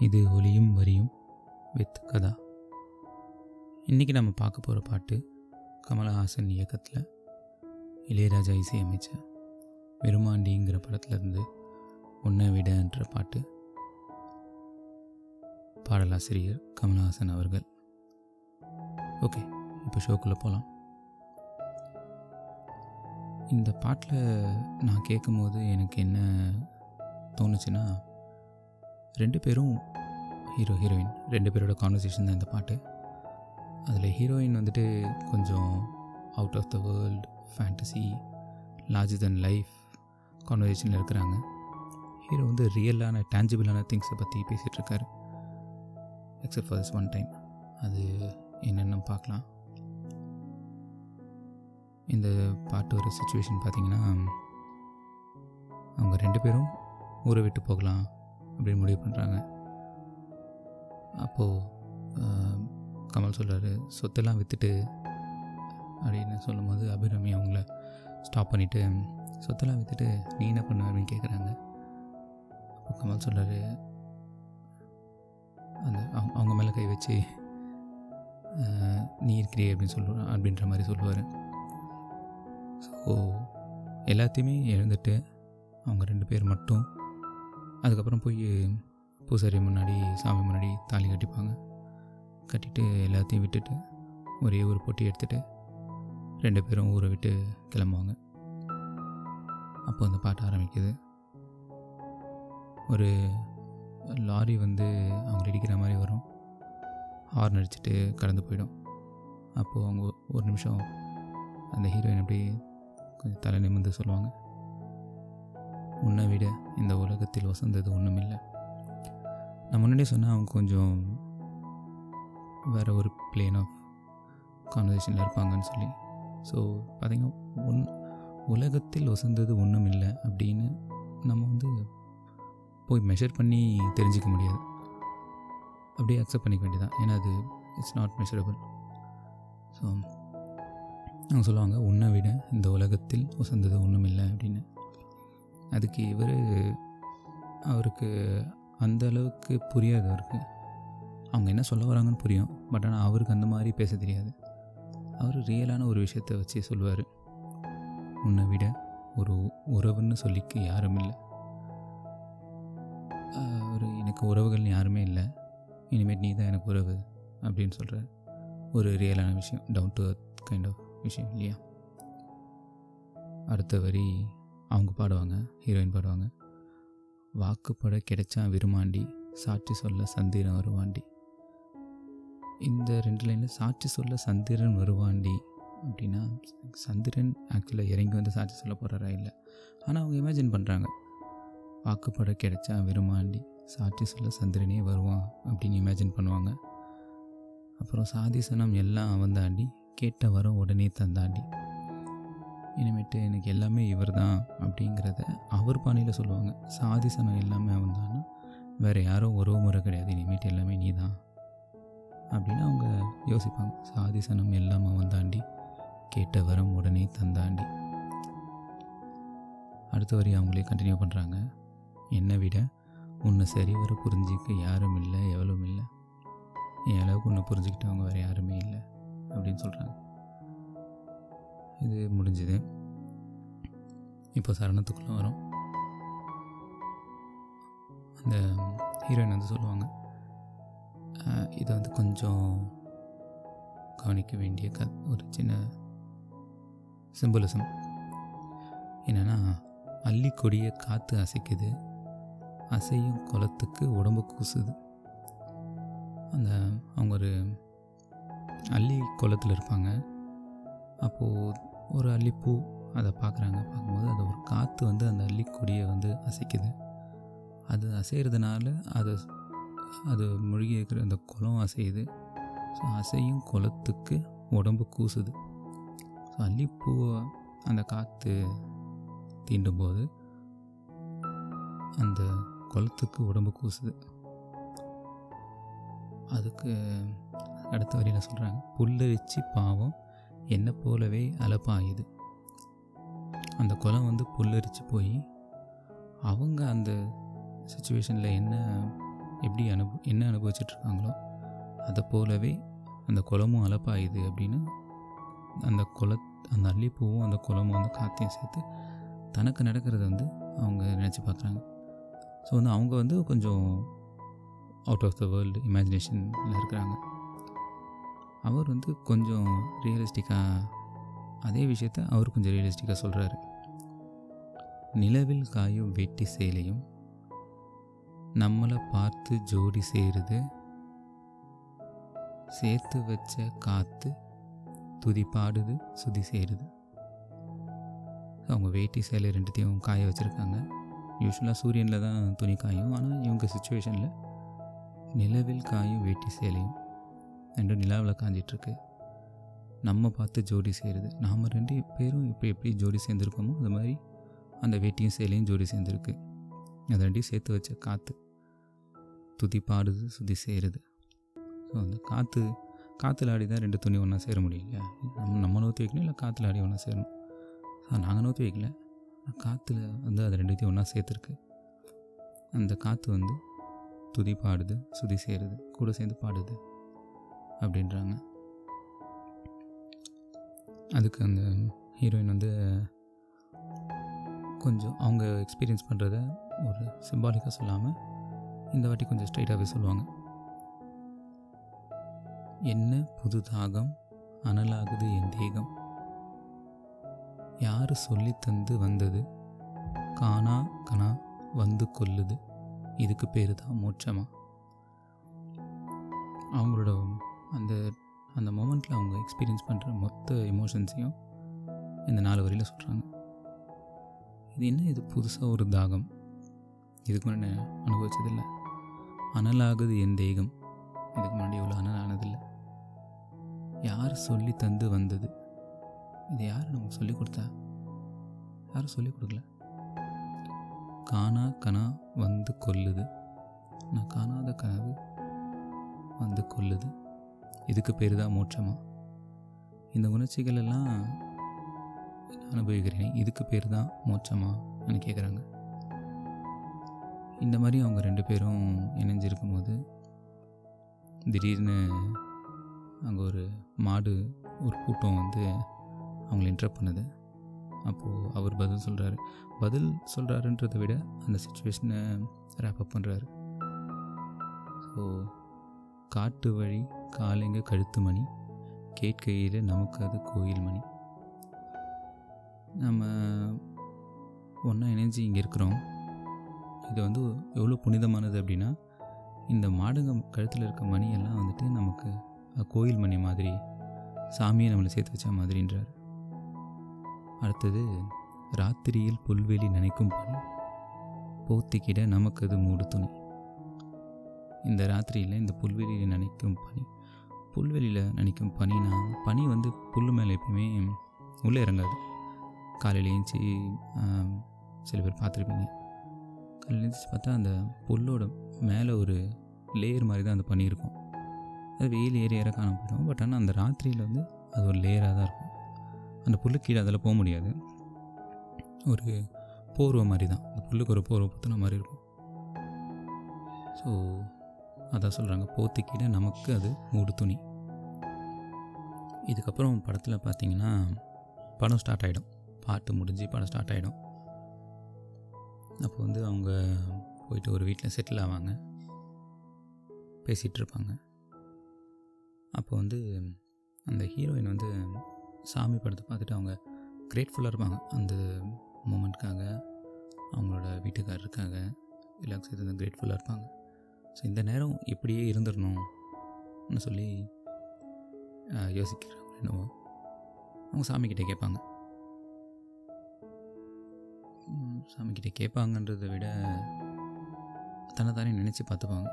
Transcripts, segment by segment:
இது ஒலியும் வரியும் வித் கதா. இன்றைக்கி நம்ம பார்க்க போகிற பாட்டு கமலஹாசன் இயக்கத்தில் இளையராஜா இசையமைச்ச விருமாண்டிங்கிற படத்துலேருந்து உன்னை விடன்ற பாட்டு பாடலாசிரியர் கமலஹாசன் அவர்கள். ஓகே இப்போ ஷோக்குள்ளே போகலாம் இந்த பாட்டில் நான் கேட்கும்போது எனக்கு என்ன தோணுச்சுன்னா ரெண்டு பேரும் ஹீரோ ஹீரோயின் ரெண்டு பேரோட கான்வர்சேஷன் தான் இந்த பாட்டு. அதில் ஹீரோயின் வந்துட்டு கொஞ்சம் out of the world fantasy larger than life கான்வர்சேஷனில் இருக்கிறாங்க. ஹீரோ வந்து ரியலான டேஞ்சிபிளான திங்ஸை பற்றி பேசிகிட்ருக்காரு except for this one time அது என்னென்னு பார்க்கலாம். இந்த பாட்டு ஒரு சுச்சுவேஷன் பார்த்திங்கன்னா அவங்க ரெண்டு பேரும் ஊரை விட்டு போகலாம். அப்படின்னு முடிவு பண்ணுறாங்க அப்போது கமல் சொல்கிறாரு சொத்தெல்லாம் விற்றுட்டு அப்படின்னு சொல்லும்போது அபிராமி அவங்கள ஸ்டாப் பண்ணிவிட்டு சொத்தெல்லாம் விற்றுட்டு நீ என்ன பண்ண அப்படின்னு கேட்குறாங்க அப்போ கமல் சொல்கிறாரு அந்த அவங்க அவங்க மேலே கை வச்சு நீ இருக்கிறே அப்படின்னு சொல்லுவா அப்படின்ற மாதிரி சொல்லுவார். ஸோ எல்லாத்தையுமே எழுந்துட்டு அவங்க ரெண்டு பேர் மட்டும் அதுக்கப்புறம் போய் பூசாரி முன்னாடி சாமி முன்னாடி தாலி கட்டிப்பாங்க. கட்டிட்டு எல்லாத்தையும் விட்டுட்டு ஒரே ஒரு பொட்டி எடுத்துகிட்டு ரெண்டு பேரும் ஊரை விட்டு கிளம்புவாங்க. அப்போ அந்த பாட்டு ஆரம்பிக்குது. ஒரு லாரி வந்து அவங்க இடிக்கிற மாதிரி வரும். ஹார்ன் அடிச்சுட்டு கடந்து போயிடும். அப்போது அவங்க ஒரு நிமிஷம் அந்த ஹீரோயின் அப்படி கொஞ்சம் தலை நிமிர்ந்து சொல்லுவாங்க. உன்னை விட இந்த உலகத்தில் வசந்தது ஒன்றுமில்லை நான் முன்னாடியே சொன்னேன் அவங்க கொஞ்சம் வேறு ஒரு பிளேன் ஆஃப் கான்வர்சேஷனில் இருப்பாங்கன்னு சொல்லி. ஸோ பார்த்திங்கன்னா ஒன் உலகத்தில் வசந்தது ஒன்றும் இல்லை அப்படின்னு நம்ம வந்து போய் மெஷர் பண்ணி தெரிஞ்சிக்க முடியாது. அப்படியே அக்செப்ட் பண்ணிக்க வேண்டியதான் ஏன்னா அது இட்ஸ் நாட் மெஷரபிள் ஸோ அவங்க சொல்லுவாங்க உன்னை விட இந்த உலகத்தில் உசந்தது ஒன்றும் இல்லை அப்படின்னு. அதுக்கு இவர் அவருக்கு அந்த அளவுக்கு புரியாது அவருக்கு. அவங்க என்ன சொல்ல வராங்கன்னு புரியும். பட் ஆனால் அவருக்கு அந்த மாதிரி பேச தெரியாது. அவர் ரியலான ஒரு விஷயத்தை வச்சு சொல்லுவார். உன்னை விட ஒரு உறவுன்னு சொல்லிக்க யாரும் இல்லை. ஒரு எனக்கு உறவுகள்னு யாருமே இல்லை. இனிமேட் நீ தான் எனக்கு உறவு அப்படின்னு சொல்கிற ஒரு ரியலான விஷயம். டவுன் டு கைண்ட் ஆஃப் விஷயம் இல்லையா? அடுத்த வரி அவங்க பாடுவாங்க ஹீரோயின் பாடுவாங்க. வாக்குப்பட கிடைச்சா விருமாண்டி சாட்சி சொல்ல சந்திரன் வருவாண்டி. இந்த ரெண்டு லைனில் சாட்சி சொல்ல சந்திரன் வருவாண்டி அப்படின்னா சந்திரன் ஆக்சுவலாக இறங்கி வந்து சாட்சி சொல்ல போகிறாரா இல்லை. ஆனால் அவங்க இமேஜின் பண்ணுறாங்க வாக்குப்பட கிடைச்சா விருமாண்டி சாட்சி சொல்ல சந்திரனே வருவான் அப்படின்னு இமேஜின் பண்ணுவாங்க. அப்புறம் சாதிசனம் எல்லாம் அவன் தாண்டி கேட்ட வரம் உடனே தந்தாண்டி. இனிமேட்டு எனக்கு எல்லாமே இவர் தான் அப்படிங்கிறத அவர் பாணியில் சொல்லுவாங்க. சாதி சனம் எல்லாமே அவன் தானா வேறு யாரும் உறவு முறை கிடையாது. இனிமேட்டு எல்லாமே நீ தான் அப்படின்னு அவங்க யோசிப்பாங்க. சாதிசனம் எல்லாம் அவன் தாண்டி கேட்ட வரம் உடனே தந்தாண்டி அடுத்த வரி அவங்களே கண்டினியூ பண்ணுறாங்க என்னை விட உன்னை சரிவர புரிஞ்சிக்க யாரும் இல்லை எவ்வளவும் இல்லை. என் அளவுக்கு உன்னை புரிஞ்சுக்கிட்டவங்க வேறு யாருமே இல்லை அப்படின்னு சொல்கிறாங்க இது முடிஞ்சுது. இப்போ சரணத்துக்குள்ளே வரும். அந்த ஹீரோயின் வந்து சொல்லுவாங்க இதை வந்து கொஞ்சம் கவனிக்க வேண்டிய க ஒரு சின்ன சிம்பலிசம் என்னென்னா அள்ளி கொடியை காற்று அசைக்குது. அசையும் குளத்துக்கு உடம்பு கூசுது. அந்த அவங்க ஒரு அள்ளி குளத்தில் இருப்பாங்க. அப்போது ஒரு அள்ளிப்பூ அதை பார்க்குறாங்க. பார்க்கும்போது அது ஒரு காற்று வந்து அந்த அள்ளிக்கொடியை வந்து அசைக்குது. அது அசைகிறதுனால அது அது மூழ்கி இருக்கிற அந்த குளம் அசையுது. ஸோ அசையும் குளத்துக்கு உடம்பு கூசுது. ஸோ அள்ளிப்பூவை அந்த காற்று தீண்டும்போது அந்த குளத்துக்கு உடம்பு கூசுது. அதுக்கு அடுத்த வரியில் சொல்கிறாங்க புல்லரிச்சு பாவம் என்னை போலவே அலப்பாயுது. அந்த குளம் வந்து புல்லரிச்சு போய் அவங்க அந்த சுச்சுவேஷனில் என்ன எப்படி அனுபவ என்ன அனுபவிச்சிட்ருக்காங்களோ அதை போலவே அந்த குளமும் அலப்பாயுது அப்படின்னு அந்த குள அந்த அல்லிப்பூவும் அந்த குளமும் அந்த காற்றையும் சேர்த்து தனக்கு நடக்கிறத வந்து அவங்க நினச்சி பார்க்குறாங்க ஸோ வந்து அவங்க வந்து கொஞ்சம் அவுட் ஆஃப் த வேர்ல்டு இமேஜினேஷனில் இருக்கிறாங்க. அவர் வந்து கொஞ்சம் ரியலிஸ்டிக்காக அதே விஷயத்த அவர் கொஞ்சம் ரியலிஸ்டிக்காக சொல்கிறாரு நிலவில் காயும் வெட்டி சேலையும் நம்மளை பார்த்து ஜோடி சேருது சேர்த்து வச்ச காற்று துதி பாடுது சுதி சேருது. அவங்க வேட்டி சேலை ரெண்டுத்தையும் காய வச்சுருக்காங்க. யூஸ்வலாக சூரியனில் தான் துணி காயும் ஆனால் இவங்க சுச்சுவேஷனில் நிலவில் காயும் வேட்டி சேலையும் ரெண்டும் நிலாவில் காஞ்சிட்ருக்கு. நம்ம பார்த்து ஜோடி சேருது நாம் ரெண்டு பேரும் இப்போ எப்படி ஜோடி சேர்ந்துருக்கோமோ அது மாதிரி அந்த வேட்டியும் சேலையும் ஜோடி சேர்ந்துருக்கு. அதை ரெண்டையும் சேர்த்து வச்ச காற்று துதி பாடுது சுதி சேருது ஸோ அந்த காற்று காற்றுல ஆடி தான் ரெண்டு துணி ஒன்றா சேர முடியும் நம்ம நம்ம நோத்தி வைக்கணும் இல்லை காற்றுல ஆடி ஒன்றா சேரணும்? ஸோ நாங்கள் நோத்தி வைக்கல. காற்றுல வந்து அது ரெண்டுத்தையும் ஒன்றா சேர்த்துருக்கு. அந்த காற்று வந்து துதி பாடுது சுதி சேருது கூட சேர்ந்து பாடுது. அப்படின்றாங்க. அதுக்கு அந்த ஹீரோயின் வந்து கொஞ்சம் அவங்க எக்ஸ்பீரியன்ஸ் பண்ணுறத ஒரு சிம்பாலிக்காக சொல்லாமல் இந்த வாட்டி கொஞ்சம் ஸ்ட்ரைட்டாகவே சொல்லுவாங்க. என்ன புது தாகம்? அனலாகுது என் தேகம். யார் சொல்லி தந்து வந்தது? காணா கணா வந்து கொல்லுது. இதுக்கு பேர் தான் மோட்சமா? அவங்களோட அந்த அந்த மொமெண்ட்டில் அவங்க எக்ஸ்பீரியன்ஸ் பண்ணுற மொத்த எமோஷன்ஸையும் இந்த நாலு வரியில் சொல்கிறாங்க இது என்ன? இது புதுசாக ஒரு தாகம். இதுக்கு முன்னாடி நான் அனுபவிச்சதில்லை. அனலாகுது என் தேகம். இதுக்கு முன்னாடி இவ்வளோ அனல் ஆனதில்லை யார் சொல்லி தந்து வந்தது? இது யார் நமக்கு சொல்லி கொடுத்தா? யாரும் சொல்லி கொடுக்கல. காணா கனா வந்து கொல்லுது. நான் காணாத கனவு வந்து கொல்லுது. இதுக்கு பேர் தான் மோட்சமா? இந்த உணர்ச்சிகள் எல்லாம் அனுபவிக்கிறேன் இதுக்கு பேர் தான் மோட்சமா கேட்குறாங்க. இந்த மாதிரி அவங்க ரெண்டு பேரும் இணைஞ்சிருக்கும் போது திடீர்னு அங்கே ஒரு மாடு ஒரு கூட்டம் வந்து அவங்கள இன்ட்ரப்ட் பண்ணுது. அப்போது அவர் பதில் சொல்கிறாரு பதில் சொல்கிறாருன்றதை விட அந்த சுச்சுவேஷனை ரேப்பப் பண்ணுறாரு ஸோ காட்டு வழி காலைங்க கழுத்து மணி கேட்கையில் நமக்கு அது கோயில் மணி. நம்ம ஒன்றா இணைஞ்சு இங்கே இருக்கிறோம். இது வந்து எவ்வளோ புனிதமானது அப்படின்னா இந்த மாடுங்க கழுத்தில் இருக்க மணியெல்லாம் வந்துட்டு நமக்கு கோயில் மணி மாதிரி சாமியை நம்மளை சேர்த்து வச்ச மாதிரின்றார். அடுத்தது ராத்திரியில் புல்வெளி நினைக்கும் பணி போத்திக்கிட நமக்கு அது மூடு துணி. இந்த ராத்திரியில் இந்த புல்வெளியில் நினைக்கும் பணி புல்வெளியில் நினைக்கும் பனினா பனி வந்து புல் மேலே எப்பயுமே உள்ளே இறங்காது. காலையில் ஏஞ்சி சில பேர் பார்த்துருப்பீங்க. காலையில் ஏஞ்சி பார்த்தா அந்த புல்லோட மேலே ஒரு லேயர் மாதிரி தான் அந்த பனி இருக்கும். அது வெயில் ஏறி ஏற பட் ஆனால் அந்த ராத்திரியில் வந்து அது ஒரு லேயராக தான் இருக்கும். அந்த புல்லு கீழே அதில் போக முடியாது. ஒரு போர்வை மாதிரி தான். அந்த புல்லுக்கு ஒரு போர்வை பற்றின மாதிரி இருக்கும். ஸோ அதான் சொல்கிறாங்க போத்திக்கிட நமக்கு அது மூடு துணி. இதுக்கப்புறம் படத்தில் பார்த்தீங்கன்னா படம் ஸ்டார்ட் ஆகிடும் பாட்டு முடிஞ்சு படம் ஸ்டார்ட் ஆகிடும் அப்போ வந்து அவங்க போயிட்டு ஒரு வீட்டில் செட்டில் ஆவாங்க. பேசிகிட்டு இருப்பாங்க. அப்போ வந்து அந்த ஹீரோயின் வந்து சாமி படத்தை பார்த்துட்டு அவங்க கிரேட்ஃபுல்லாக இருப்பாங்க. அந்த மூமெண்ட்காக அவங்களோட வீட்டுக்காரருக்காக எல்லாருக்கும் சேர்த்து கிரேட்ஃபுல்லாக இருப்பாங்க. ஸோ இந்த நேரம் இப்படியே இருந்துடணும்னு சொல்லி யோசிக்கிறாங்க என்னவோ அவங்க சாமிக்கிட்ட கேட்பாங்க. சாமிக்கிட்ட கேட்பாங்கன்றதை விட தன்னைத்தானே நினச்சி பார்த்துப்பாங்க.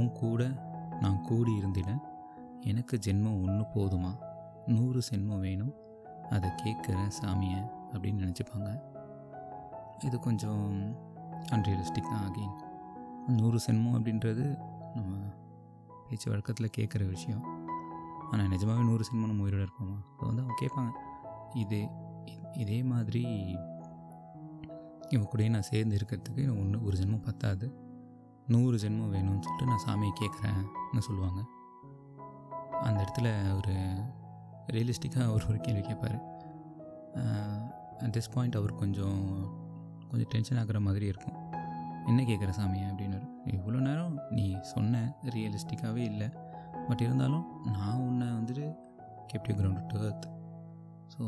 உன் கூட நான் கூடி இருந்திட எனக்கு ஜென்மம் ஒன்று போதுமா? நூறு சென்மம் வேணும். அதை கேட்குறேன் சாமியை அப்படின்னு நினச்சிப்பாங்க. இது கொஞ்சம் அன்ரியலிஸ்டிக் தான் அகெயின் நூறு சென்மம் அப்படின்றது நம்ம பேச்சு வழக்கத்தில் கேட்குற விஷயம். ஆனால் நிஜமாகவே நூறு சென்மம் நம்ம உயிரோட இருப்போமா அதை வந்து அவங்க கேட்பாங்க இது இதே மாதிரி இவன் கூடயே நான் சேர்ந்து இருக்கிறதுக்கு ஒன்று ஒரு ஜென்மம் பத்தாது. நூறு ஜென்மம் வேணும்னு சொல்லிட்டு நான் சாமியை கேட்குறேன்னு சொல்லுவாங்க. அந்த இடத்துல ஒரு ரியலிஸ்டிக்காக அவர் ஒரு கேள்வி கேட்பார் அட் திஸ் பாயிண்ட் அவர் கொஞ்சம் கொஞ்சம் டென்ஷன் ஆகிற மாதிரி இருக்கும். என்ன கேட்குற சாமியை? அப்படின்னு இவ்வளோ நேரம் நீ சொன்ன ரியலிஸ்டிக்காகவே இல்லை. பட் இருந்தாலும் நான் உன்னை வந்துட்டு kept the ground to earth so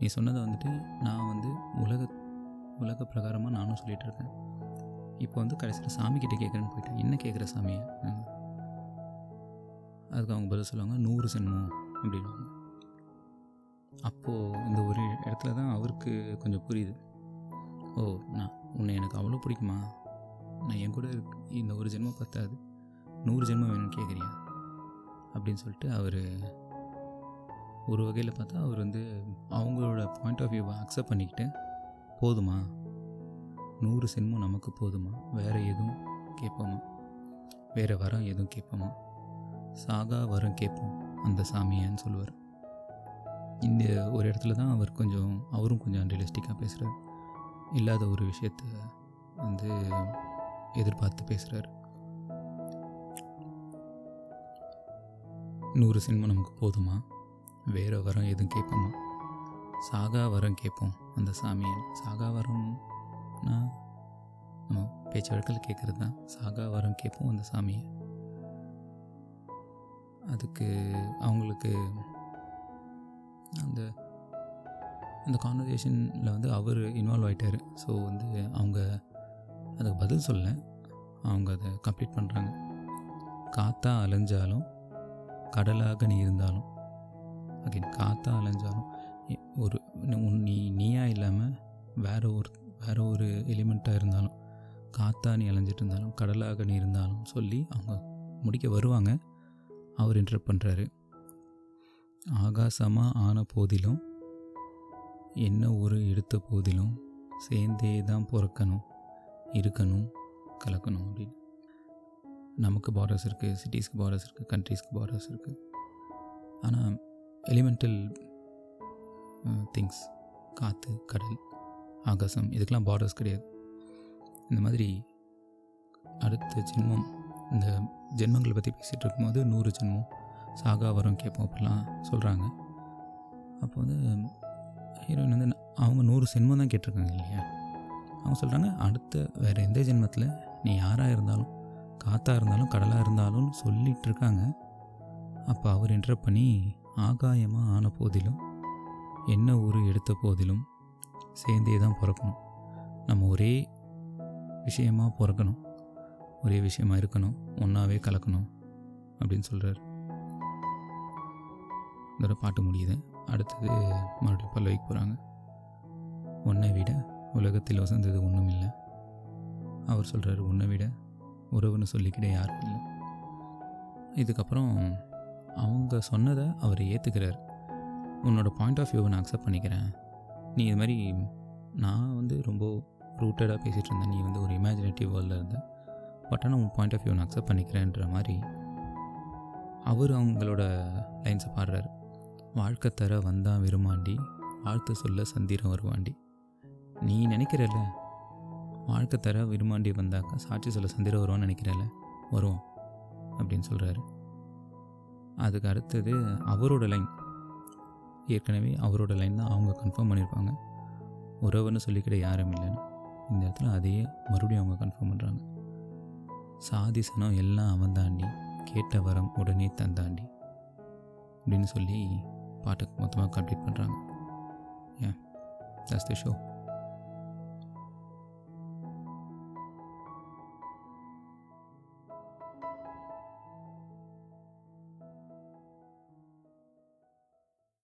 நீ சொன்னதை வந்துட்டு நான் வந்து உலக உலக பிரகாரமாக நானும் சொல்லிகிட்டு இருக்கேன். இப்போ வந்து கடைசியில் சாமி கிட்ட கேட்குறேன்னு போயிட்டு என்ன கேட்குற சாமியை? அதுக்கு அவங்க பதில் சொல்லுவாங்க நூறு சென்மம் அப்படின்வாங்க அப்போது இந்த ஒரு இடத்துல தான் அவருக்கு கொஞ்சம் புரியுது. ஓ நான் உன்னை எனக்கு அவ்வளோ பிடிக்குமா? நான் என் கூட இந்த ஒரு ஜென்மம் பத்தாது. நூறு ஜென்மம் வேணும்னு கேட்குறியா அப்படின்னு சொல்லிட்டு அவர் ஒரு வகையில் பார்த்தா அவர் வந்து அவங்களோட பாயிண்ட் ஆஃப் வியூவை அக்செப்ட் பண்ணிக்கிட்டு போதுமா? நூறு சென்மம் நமக்கு போதுமா? வேறு எதுவும் கேட்போமா? வேறு வரம் எதுவும் கேட்போமா? சாகா வரம் கேட்போம் அந்த சாமியான்னு சொல்லுவார். இந்த ஒரு இடத்துல தான் அவர் கொஞ்சம் அவரும் கொஞ்சம் அன்ரியலிஸ்டிக்காக பேசுகிறார் இல்லாத ஒரு விஷயத்த வந்து எதிர்பார்த்து பேசுகிறார் நூறு சினிமா நமக்கு போதுமா? வேறு வரம் எதுவும் கேட்போமா? சாகா வரம் கேட்போம் அந்த சாமியன் சாகா வரம்னா நம்ம பேச்சு வழக்கில் கேட்குறது தான். சாகா வரம் கேட்போம் அந்த சாமியை. அதுக்கு அவங்களுக்கு அந்த அந்த கான்வர்சேஷனில் வந்து அவர் இன்வால்வ் ஆகிட்டார் ஸோ வந்து அவங்க அதுக்கு பதில் சொல்ல அவங்க அதை கம்ப்ளீட் பண்ணுறாங்க காத்தா அலைஞ்சாலும் கடலாக நீ இருந்தாலும் அகைன் காத்தா அலைஞ்சாலும் ஒரு நீ நீயா இல்லாமல் வேற ஒரு வேற ஒரு எலிமெண்ட்டாக இருந்தாலும் காத்தா நீ அலைஞ்சிட்டு இருந்தாலும் கடலாக நீ இருந்தாலும் சொல்லி அவங்க முடிக்க வருவாங்க. அவர் இன்டர் பண்ணுறாரு ஆகாசமாக ஆன போதிலும் என்ன ஒரு எடுத்த போதிலும் சேர்ந்தே தான் பிறக்கணும். இருக்கணும் கலக்கணும் அப்படின்னு. நமக்கு பார்டர்ஸ் இருக்குது சிட்டிஸ்க்கு பார்டர்ஸ் இருக்குது கண்ட்ரீஸ்க்கு பார்டர்ஸ் இருக்குது ஆனால் எலிமெண்டல் திங்ஸ் காற்று கடல் ஆகாசம் இதுக்கெல்லாம் பார்டர்ஸ் கிடையாது. இந்த மாதிரி அடுத்த ஜென்மம் இந்த ஜென்மங்களை பற்றி பேசிகிட்டு இருக்கும்போது நூறு ஜென்மம் சாகா வரும் கேட்போம் அப்படிலாம் சொல்கிறாங்க அப்போ வந்து ஹீரோயின் வந்து அவங்க நூறு ஜென்மம் தான் கேட்டிருக்காங்க இல்லையா? அவங்க சொல்கிறாங்க அடுத்த வேறு எந்த ஜென்மத்தில் நீ யாராக இருந்தாலும் காத்தாக இருந்தாலும் கடலாக இருந்தாலும் சொல்லிகிட்டு இருக்காங்க. அப்போ அவர் என்ற பண்ணி ஆகாயமாக ஆன போதிலும் என்ன ஊர் எடுத்த போதிலும் சேர்ந்தே தான் பிறக்கணும். நம்ம ஒரே விஷயமாக பிறக்கணும். ஒரே விஷயமா இருக்கணும். ஒன்றாவே கலக்கணும். அப்படின்னு சொல்கிறார் இதோட பாட்டு முடியுது. அடுத்தது மறுபடியும் பல்லவிக்கு போகிறாங்க ஒன்றை விட உலகத்தில் வசந்தது ஒன்றும் இல்லை அவர் சொல்கிறார் உன்னை விட உறவுன்னு சொல்லிக்கிட்டே யாரும் இல்லை. இதுக்கப்புறம் அவங்க சொன்னதை அவர் ஏற்றுக்கிறார் உன்னோட பாயிண்ட் ஆஃப் வியூவை நான் அக்செப்ட் பண்ணிக்கிறேன். நீ இது மாதிரி நான் வந்து ரொம்ப ரூட்டடாக பேசிகிட்டு இருந்தேன். நீ வந்து ஒரு இமேஜினேட்டிவ் வேர்ல்டில் இருந்த. பட் ஆனால் உன் பாயிண்ட் ஆஃப் வியூ நான் அக்செப்ட் பண்ணிக்கிறேன்ற மாதிரி அவர் அவங்களோட லைன்ஸை பாடுறார். வாழ்க்கை தர வந்தான் விரும்பாண்டி வாழ்த்து சொல்ல சந்திரம் வருவாண்டி. நீ நினைக்கிறல்ல? வாழ்க்கை தர விரும்பாண்டி வந்தாக்கா சாட்சி சொல்ல சந்திரம் வருவான்னு நினைக்கிறல்ல? வருவோம் அப்படின்னு சொல்கிறாரு அதுக்கு அடுத்தது அவரோட லைன் ஏற்கனவே அவரோட லைன் தான் அவங்க கன்ஃபார்ம் பண்ணியிருப்பாங்க உறவுன்னு சொல்லிக்கிட யாரும் இல்லைன்னு. இந்த இடத்துல அதையே மறுபடியும் அவங்க கன்ஃபார்ம் பண்ணுறாங்க சாதி சனம் எல்லாம் அவன் தாண்டி கேட்ட வரம் உடனே தந்தாண்டி அப்படின்னு சொல்லி பாட்டை மொத்தமாக கம்ப்ளீட் பண்ணுறாங்க ஏன் தட்ஸ் த ஷோ